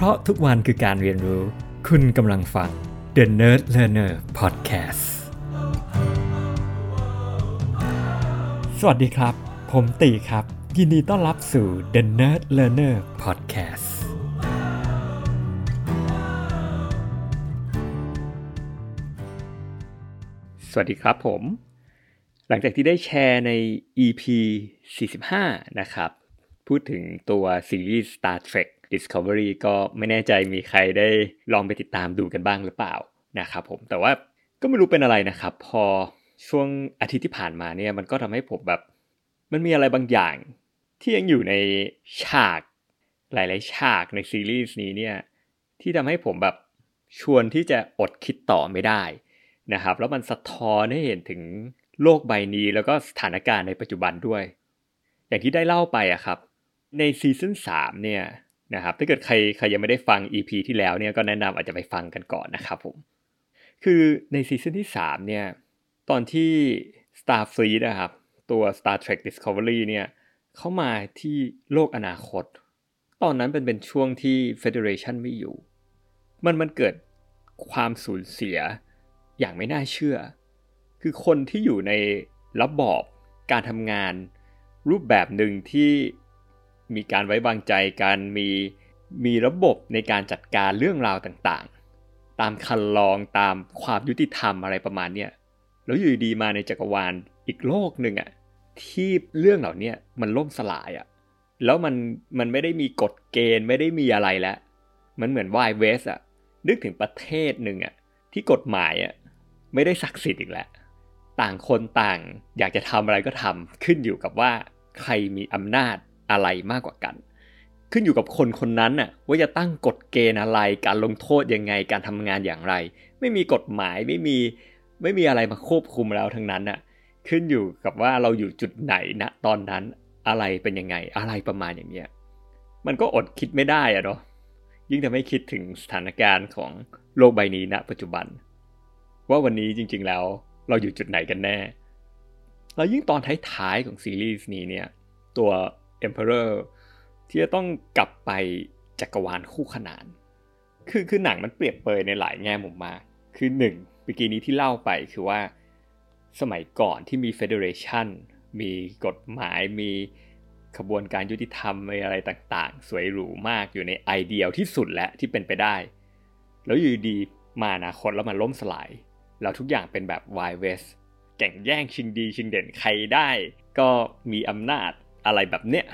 เพราะทุกวันคือการเรียนรู้ คุณกำลังฟัง The Nerd Learner Podcast สวัสดีครับ ผมตีครับ ยินดีต้อนรับสู่ The Nerd Learner Podcast สวัสดีครับผม หลังจากที่ได้แชร์ใน EP 45 นะครับ พูดถึงตัวซีรีส์ Star Trek Discovery ก็ไม่แน่ใจมีใครได้ลองไปติดตามดูกันบ้างหรือเปล่านะครับผมแต่ว่าก็ไม่รู้เป็นอะไรนะครับ พอช่วงอาทิตย์ที่ผ่านมาเนี่ยมันก็ทำให้ผมแบบ มันมีอะไรบางอย่าง ที่ยังอยู่ในฉากหลาย ๆ ฉากในซีรีส์นี้เนี่ยที่ทำให้ผมแบบชวนที่จะอดคิดต่อไม่ได้นะครับ แล้วมันสะท้อนให้เห็นถึงโลกใบนี้แล้วก็สถานการณ์ในปัจจุบันด้วย อย่างที่ได้เล่าไปอะครับ ในซีซั่น3เนี่ย นะครับถ้าเกิดใครใครยังไม่ได้ฟัง EP ที่แล้วเนี่ยก็แนะนำอาจจะไปฟังกันก่อนนะครับผมคือในซีซั่นที่ 3 เนี่ย ตอนที่ Starfleet นะครับ ตัว Star Trek Discovery เนี่ยเข้ามาที่โลกอนาคต ตอนนั้นเป็นเป็นช่วงที่ Federation ไม่อยู่ มันมันเกิดความสูญเสียอย่างไม่น่าเชื่อ คือคนที่อยู่ในระบอบการทำงาน รูปแบบหนึ่งที่ มีการไว้วางใจกันมีมีระบบในการจัดการเรื่องราวต่างๆ ตามคันลองตามความยุติธรรมอะไรประมาณเนี้ยแล้วอยู่ดีมาในจักรวาลอีกโลกหนึ่งอะที่เรื่องเหล่านี้มันล่มสลายอะแล้วมันมันไม่ได้มีกฎเกณฑ์ไม่ได้มีอะไรแล้ว มันเหมือนวายเวสอะนึกถึงประเทศหนึ่งอะที่กฎหมายอะไม่ได้ศักดิ์สิทธิ์อีกแล้ว ต่างคนต่างอยากจะทำอะไรก็ทำขึ้นอยู่กับว่าใครมีอำนาจ อะไรมากกว่ากัน ขึ้นอยู่กับคนคนนั้นน่ะว่าจะตั้งกฎเกณฑ์อะไร การลงโทษยังไงการทำงานอย่างไร ไม่มีกฎหมายไม่มีไม่มีอะไรมาควบคุมแล้วทั้งนั้นน่ะขึ้นอยู่กับว่าเราอยู่จุดไหนณตอนนั้นอะไรเป็นยังไงอะไรประมาณอย่างเงี้ยมันก็อดคิดไม่ได้อะเนาะยิ่งทำให้คิดถึงสถานการณ์ของโลกใบนี้ณปัจจุบัน ว่าวันนี้จริง ๆ แล้วเราอยู่จุดไหนกันแน่ แล้วยิ่งตอนท้ายๆของซีรีส์นี้เนี่ย ตัว Emperor ที่จะต้องกลับไปจักรวาลคู่ขนาน คือคือหนังมันเปรียบเปยในหลายแง่มุมมาก คือหนึ่งเมื่อกี้นี้ที่เล่าไปคือว่าสมัยก่อนที่มี Federation มีกฎหมายมีขบวนการยุติธรรมมีอะไรต่างๆ สวยหรูมากอยู่ในไอเดียลที่สุดและที่เป็นไปได้ แล้วอยู่ดีมาอนาคตแล้วมันล่มสลาย แล้วทุกอย่างเป็นแบบ Wild West แข่งแย่งชิงดีชิงเด่นใครได้ ก็มีอำนาจ อะไรแบบเนี้ย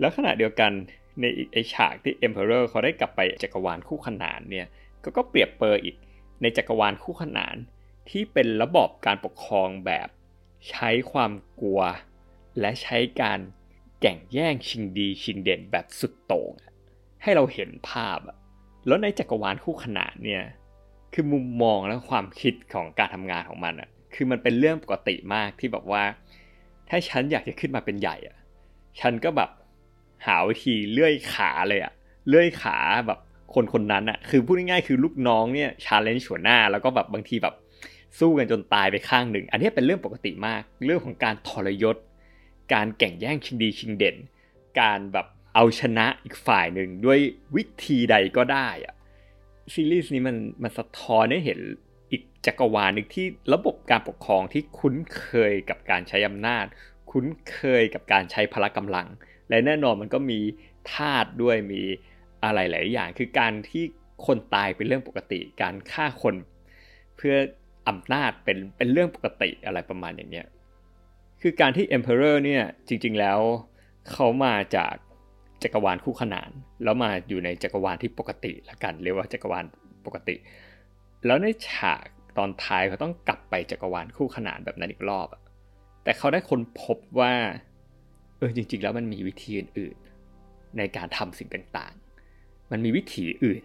แล้วขณะเดียวกันในไอฉากที่ Emperor เขาได้กลับไปจักรวาลคู่ขนานเนี่ยก็ก็เปรียบเปรยอีกในจักรวาลคู่ขนานที่เป็นระบอบการปกครองแบบ ใช้ความกลัว และใช้การแข่งแย่งชิงดีชิงเด่นแบบสุดโต่งให้เราเห็นภาพอะแล้วในจักรวาลคู่ขนานเนี่ยคือมุมมองและความคิดของการทำงานของมันอะคือมันเป็นเรื่องปกติมากที่แบบว่า ถ้าฉันอยากจะขึ้นมาเป็นใหญ่อะฉันก็แบบหาวิธีเลื่อยขาเลยอะเลื่อยขาแบบคนคนนั้นอะคือพูดง่ายๆคือลูกน้องเนี่ยชาเลนจ์หัวหน้า แล้วก็แบบบางทีแบบสู้กันจนตายไปข้างหนึ่ง อันนี้เป็นเรื่องปกติมาก เรื่องของการทรยศ การแข่งแย่งชิงดีชิงเด่น การแบบเอาชนะอีกฝ่ายหนึ่งด้วยวิธีใดก็ได้อะซีรีส์นี้มันมันสะท้อนให้เห็น อีกจักรวาลหนึ่งที่ระบบการปกครองที่คุ้นเคยกับการใช้อำนาจ คุ้นเคยกับการใช้พละกำลัง และแน่นอนมันก็มีทาสด้วยมีอะไรหลายอย่าง คือการที่คนตายเป็นเรื่องปกติ การฆ่าคน เพื่ออำนาจเป็นเป็นเรื่องปกติอะไรประมาณอย่างเนี้ยคือการที่ Emperor เนี่ยจริง ๆแล้วเขามาจากจักรวาลคู่ขนาน แล้วมาอยู่ในจักรวาลที่ปกติละกันเรียกว่าจักรวาลปกติ แล้วในฉากตอนท้ายเขาต้องกลับไปจักรวาลคู่ขนานแบบนั้นอีกรอบอะแต่เขาได้ค้นพบว่าเออจริง ๆ แล้วมันมีวิธีอื่นๆในการทำสิ่งต่างๆ มันมีวิธีอื่น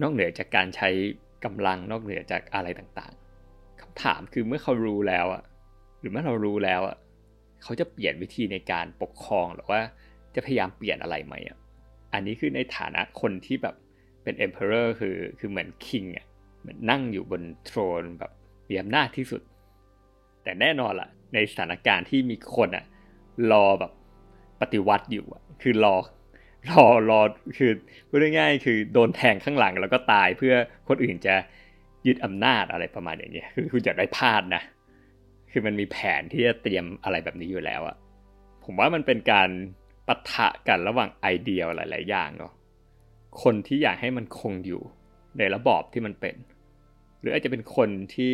นอกเหนือจากการใช้กำลังนอกเหนือจากอะไรต่างๆคำถามคือเมื่อเขารู้แล้วอะหรือเมื่อเรารู้แล้วอะเขาจะเปลี่ยนวิธีในการปกครองหรือว่าจะพยายามเปลี่ยนอะไรไหมอะอันนี้คือในฐานะคนที่แบบเป็น emperor คือคือเหมือน king อะ เหมือนนั่งอยู่บนโทรนแบบมีอำนาจที่สุด แต่แน่นอนล่ะ ในสถานการณ์ที่มีคนอะรอแบบปฏิวัติอยู่อะคือรอรอรอคือพูดง่ายๆคือโดนแทงข้างหลังแล้วก็ตายเพื่อคนอื่นจะยึดอำนาจอะไรประมาณอย่างเงี้ยคือคุณอยากได้พลาดนะ คือมันมีแผนที่จะเตรียมอะไรแบบนี้อยู่แล้วอะผมว่ามันเป็นการปะทะกันระหว่างไอเดียหลาย ๆ อย่างเนาะคนที่อยากให้มันคงอยู่ในระบอบที่มันเป็น หรืออาจจะเป็นคนที่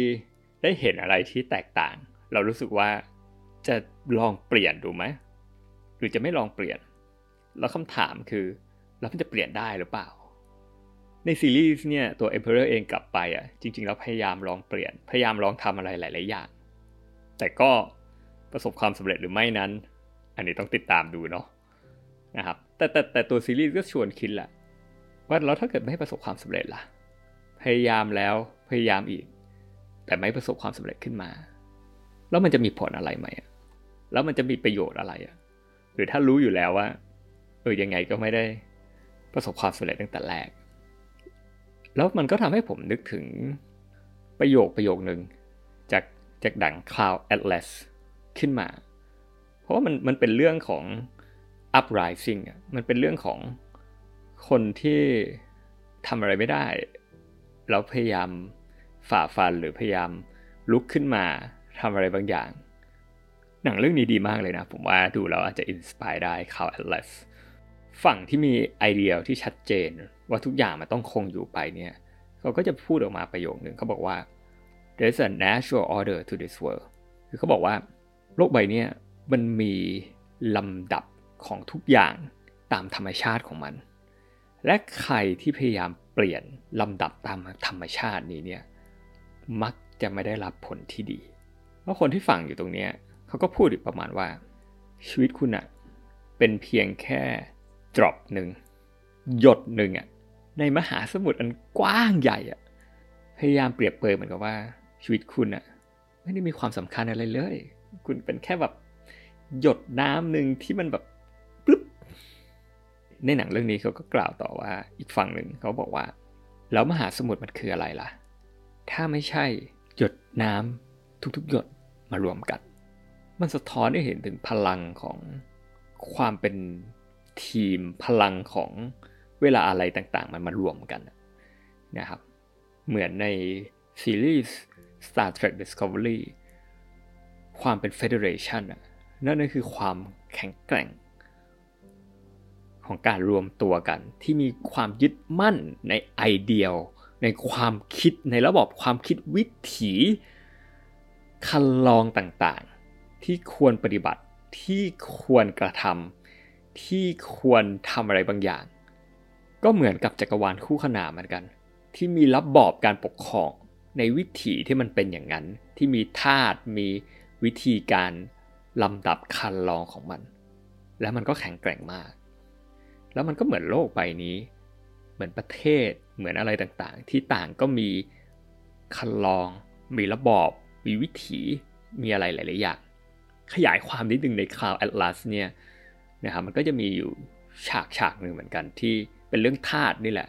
ได้เห็นอะไรที่แตกต่าง เรารู้สึกว่าจะลองเปลี่ยนดูไหมหรือจะไม่ลองเปลี่ยน แล้วคำถามคือแล้วมันจะเปลี่ยนได้หรือเปล่า ในซีรีส์เนี่ยตัว Emperor เองกลับไปอะจริงๆแล้วพยายามลองเปลี่ยน พยายามลองทำอะไรหลาย ๆ อย่าง แต่ก็ประสบความสำเร็จหรือไม่นั้น อันนี้ต้องติดตามดูเนาะนะครับแต่แต่แต่ตัวซีรีส์ก็ชวนคิดแหละว่าแล้วถ้าเกิดไม่ประสบความสำเร็จล่ะ พยายามแล้ว พยายามอีก แต่ไม่ประสบความสำเร็จขึ้นมา แล้วมันจะมีผลอะไรไหมแล้วมันจะมีประโยชน์อะไรอะหรือถ้ารู้อยู่แล้วว่าเออยังไงก็ไม่ได้ประสบความสำเร็จตั้งแต่แรก แล้วมันก็ทำให้ผมนึกถึงประโยคประโยคหนึ่งจากจากดัง Cloud Atlas ขึ้นมา เพราะว่ามันมันเป็นเรื่องของ uprising มันเป็นเรื่องของคนที่ทำอะไรไม่ได้ แล้วพยายาม ฝ่าฟันหรือพยายามลุกขึ้นมาทำอะไรบางอย่าง หนังเรื่องนี้ดีมากเลยนะ ผมว่าดูแล้วอาจจะอินสปายได้ข่าว Atlas ฝั่งที่มีไอเดียที่ชัดเจนว่าทุกอย่างมันต้องคงอยู่ไปเนี่ยเขาก็จะพูดออกมาประโยคหนึ่งเขาบอกว่า there's a natural order to this world คือเขาบอกว่า โลกใบนี้มันมีลำดับของทุกอย่างตามธรรมชาติของมัน และใครที่พยายามเปลี่ยนลำดับตามธรรมชาตินี้เนี่ย มักจะไม่ได้รับผลที่ดี เพราะคนที่ฟังอยู่ตรงนี้เขาก็พูดอีกประมาณว่า ชีวิตคุณอะเป็นเพียงแค่ดรอปหนึ่งหยดหนึ่งอะในมหาสมุทรอันกว้างใหญ่อะพยายามเปรียบเปรยเหมือนกับว่าชีวิตคุณอะไม่ได้มีความสำคัญอะไรเลย คุณเป็นแค่แบบหยดน้ำหนึ่งที่มันแบบปึ๊บในหนังเรื่องนี้เขาก็กล่าวต่อว่าอีกฝั่งหนึ่งเขาบอกว่า แล้วมหาสมุทรมันคืออะไรล่ะ ถ้าไม่ใช่หยดน้ำทุกๆหยดมารวมกัน มันสะท้อนให้เห็นถึงพลังของความเป็นทีมพลังของเวลาอะไรต่างๆ มันมารวมกันนะครับ เหมือนในซีรีส์ Star Trek Discovery ความเป็น Federation นั่นก็คือความแข็งแกร่ง ของการรวมตัวกันที่มีความยึดมั่นในไอเดีย ในความคิดในระบบความคิดวิถีคันลองต่างๆ ที่ควรปฏิบัติที่ควรกระทำที่ควรทำอะไรบางอย่าง ก็เหมือนกับจักรวาลคู่ขนานเหมือนกัน ที่มีรับบอบการปกครองในวิถีที่มันเป็นอย่างนั้น ที่มีธาตุมีวิธีการลำดับคันลองของมัน แล้วมันก็แข็งแกร่งมาก แล้วมันก็เหมือนโลกใบนี้ เหมือนประเทศ เหมือนอะไรต่างๆ ที่ต่างก็มีคันลอง มีระบอบ มีวิถี มีอะไรหลายๆอย่าง ขยายความนิดนึงใน Cloud Atlas เนี่ยนะครับมันก็จะมีอยู่ฉากฉากหนึ่งเหมือนกันที่เป็นเรื่องธาตุนี่แหละ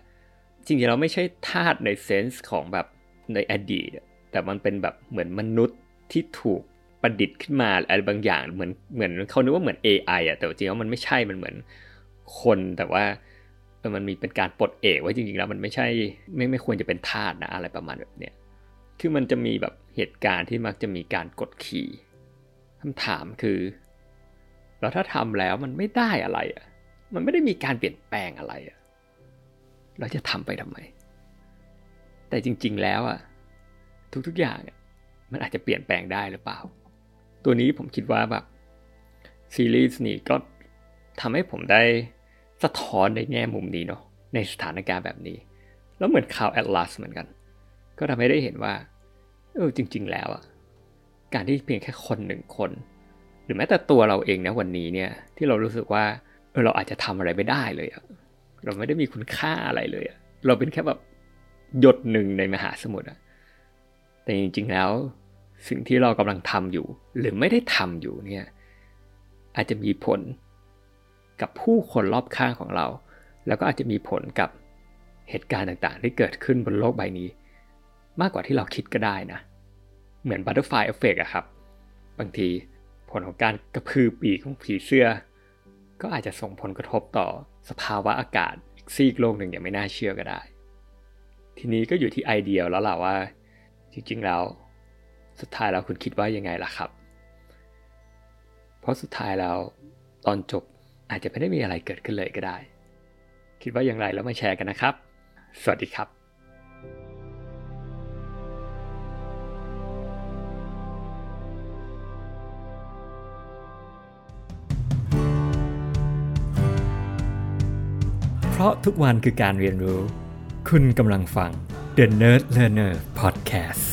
จริงๆเราไม่ใช่ธาตุในเซนส์ของแบบในอดีต แต่มันเป็นแบบเหมือนมนุษย์ที่ถูกประดิษฐ์ขึ้นมาอะไรบางอย่างเหมือนเหมือนเขานึกว่าเหมือน AI อะแต่จริงๆแล้วมันไม่ใช่มันเหมือนคนแต่ว่า มันมีเป็นการปลดเอกว่าจริงๆแล้วมันไม่ใช่ไม่ไม่ควรจะเป็นธาตุนะอะไรประมาณแบบเนี้ยคือมันจะมีแบบเหตุการณ์ที่มักจะมีการกดขี่คำถามคือแล้วถ้าทำแล้วมันไม่ได้อะไรอะมันไม่ได้มีการเปลี่ยนแปลงอะไรอะเราจะทำไปทำไม แต่จริง ๆแล้วอะทุกๆอย่างมันอาจจะเปลี่ยนแปลงได้หรือเปล่า ตัวนี้ผมคิดว่าแบบซีรีส์นี้ก็ทำให้ผมได้ สะท้อนในแง่มุมนี้เนาะในสถานการณ์แบบนี้ แล้วเหมือนข่าวแอตลาสเหมือนกัน ก็ทำให้ได้เห็นว่าเออจริง ๆ แล้วอะการที่เพียงแค่คนหนึ่งคน หรือแม้แต่ตัวเราเองนะวันนี้เนี่ยที่เรารู้สึกว่าเออเราอาจจะทำอะไรไม่ได้เลยอะเราไม่ได้มีคุณค่าอะไรเลยอะเราเป็นแค่แบบหยดหนึ่งในมหาสมุทรอะแต่จริง ๆ แล้วสิ่งที่เรากำลังทำอยู่ หรือไม่ได้ทำอยู่เนี่ยอาจจะมีผล กับผู้คนรอบข้างของเรา แล้วก็อาจจะมีผลกับเหตุการณ์ต่างๆ ที่เกิดขึ้นบนโลกใบนี้ มากกว่าที่เราคิดก็ได้นะ เหมือน butterfly effect อะครับ บางทีผลของการกระพือปีกของผีเสื้อ ก็อาจจะส่งผลกระทบต่อสภาวะอากาศอีกซีกโลกหนึ่งอย่างไม่น่าเชื่อก็ได้ ทีนี้ก็อยู่ที่ไอเดียแล้วล่ะว่า จริงๆแล้วสุดท้ายแล้วคุณคิดว่ายังไงล่ะครับ เพราะสุดท้ายแล้วตอนจบ อาจจะไม่ได้มีอะไรเกิดขึ้นเลยก็ได้ คิดว่าอย่างไรแล้วมาแชร์กันนะครับ สวัสดีครับเพราะทุกวันคือการเรียนรู้ คุณกำลังฟัง The Nerd Learner Podcast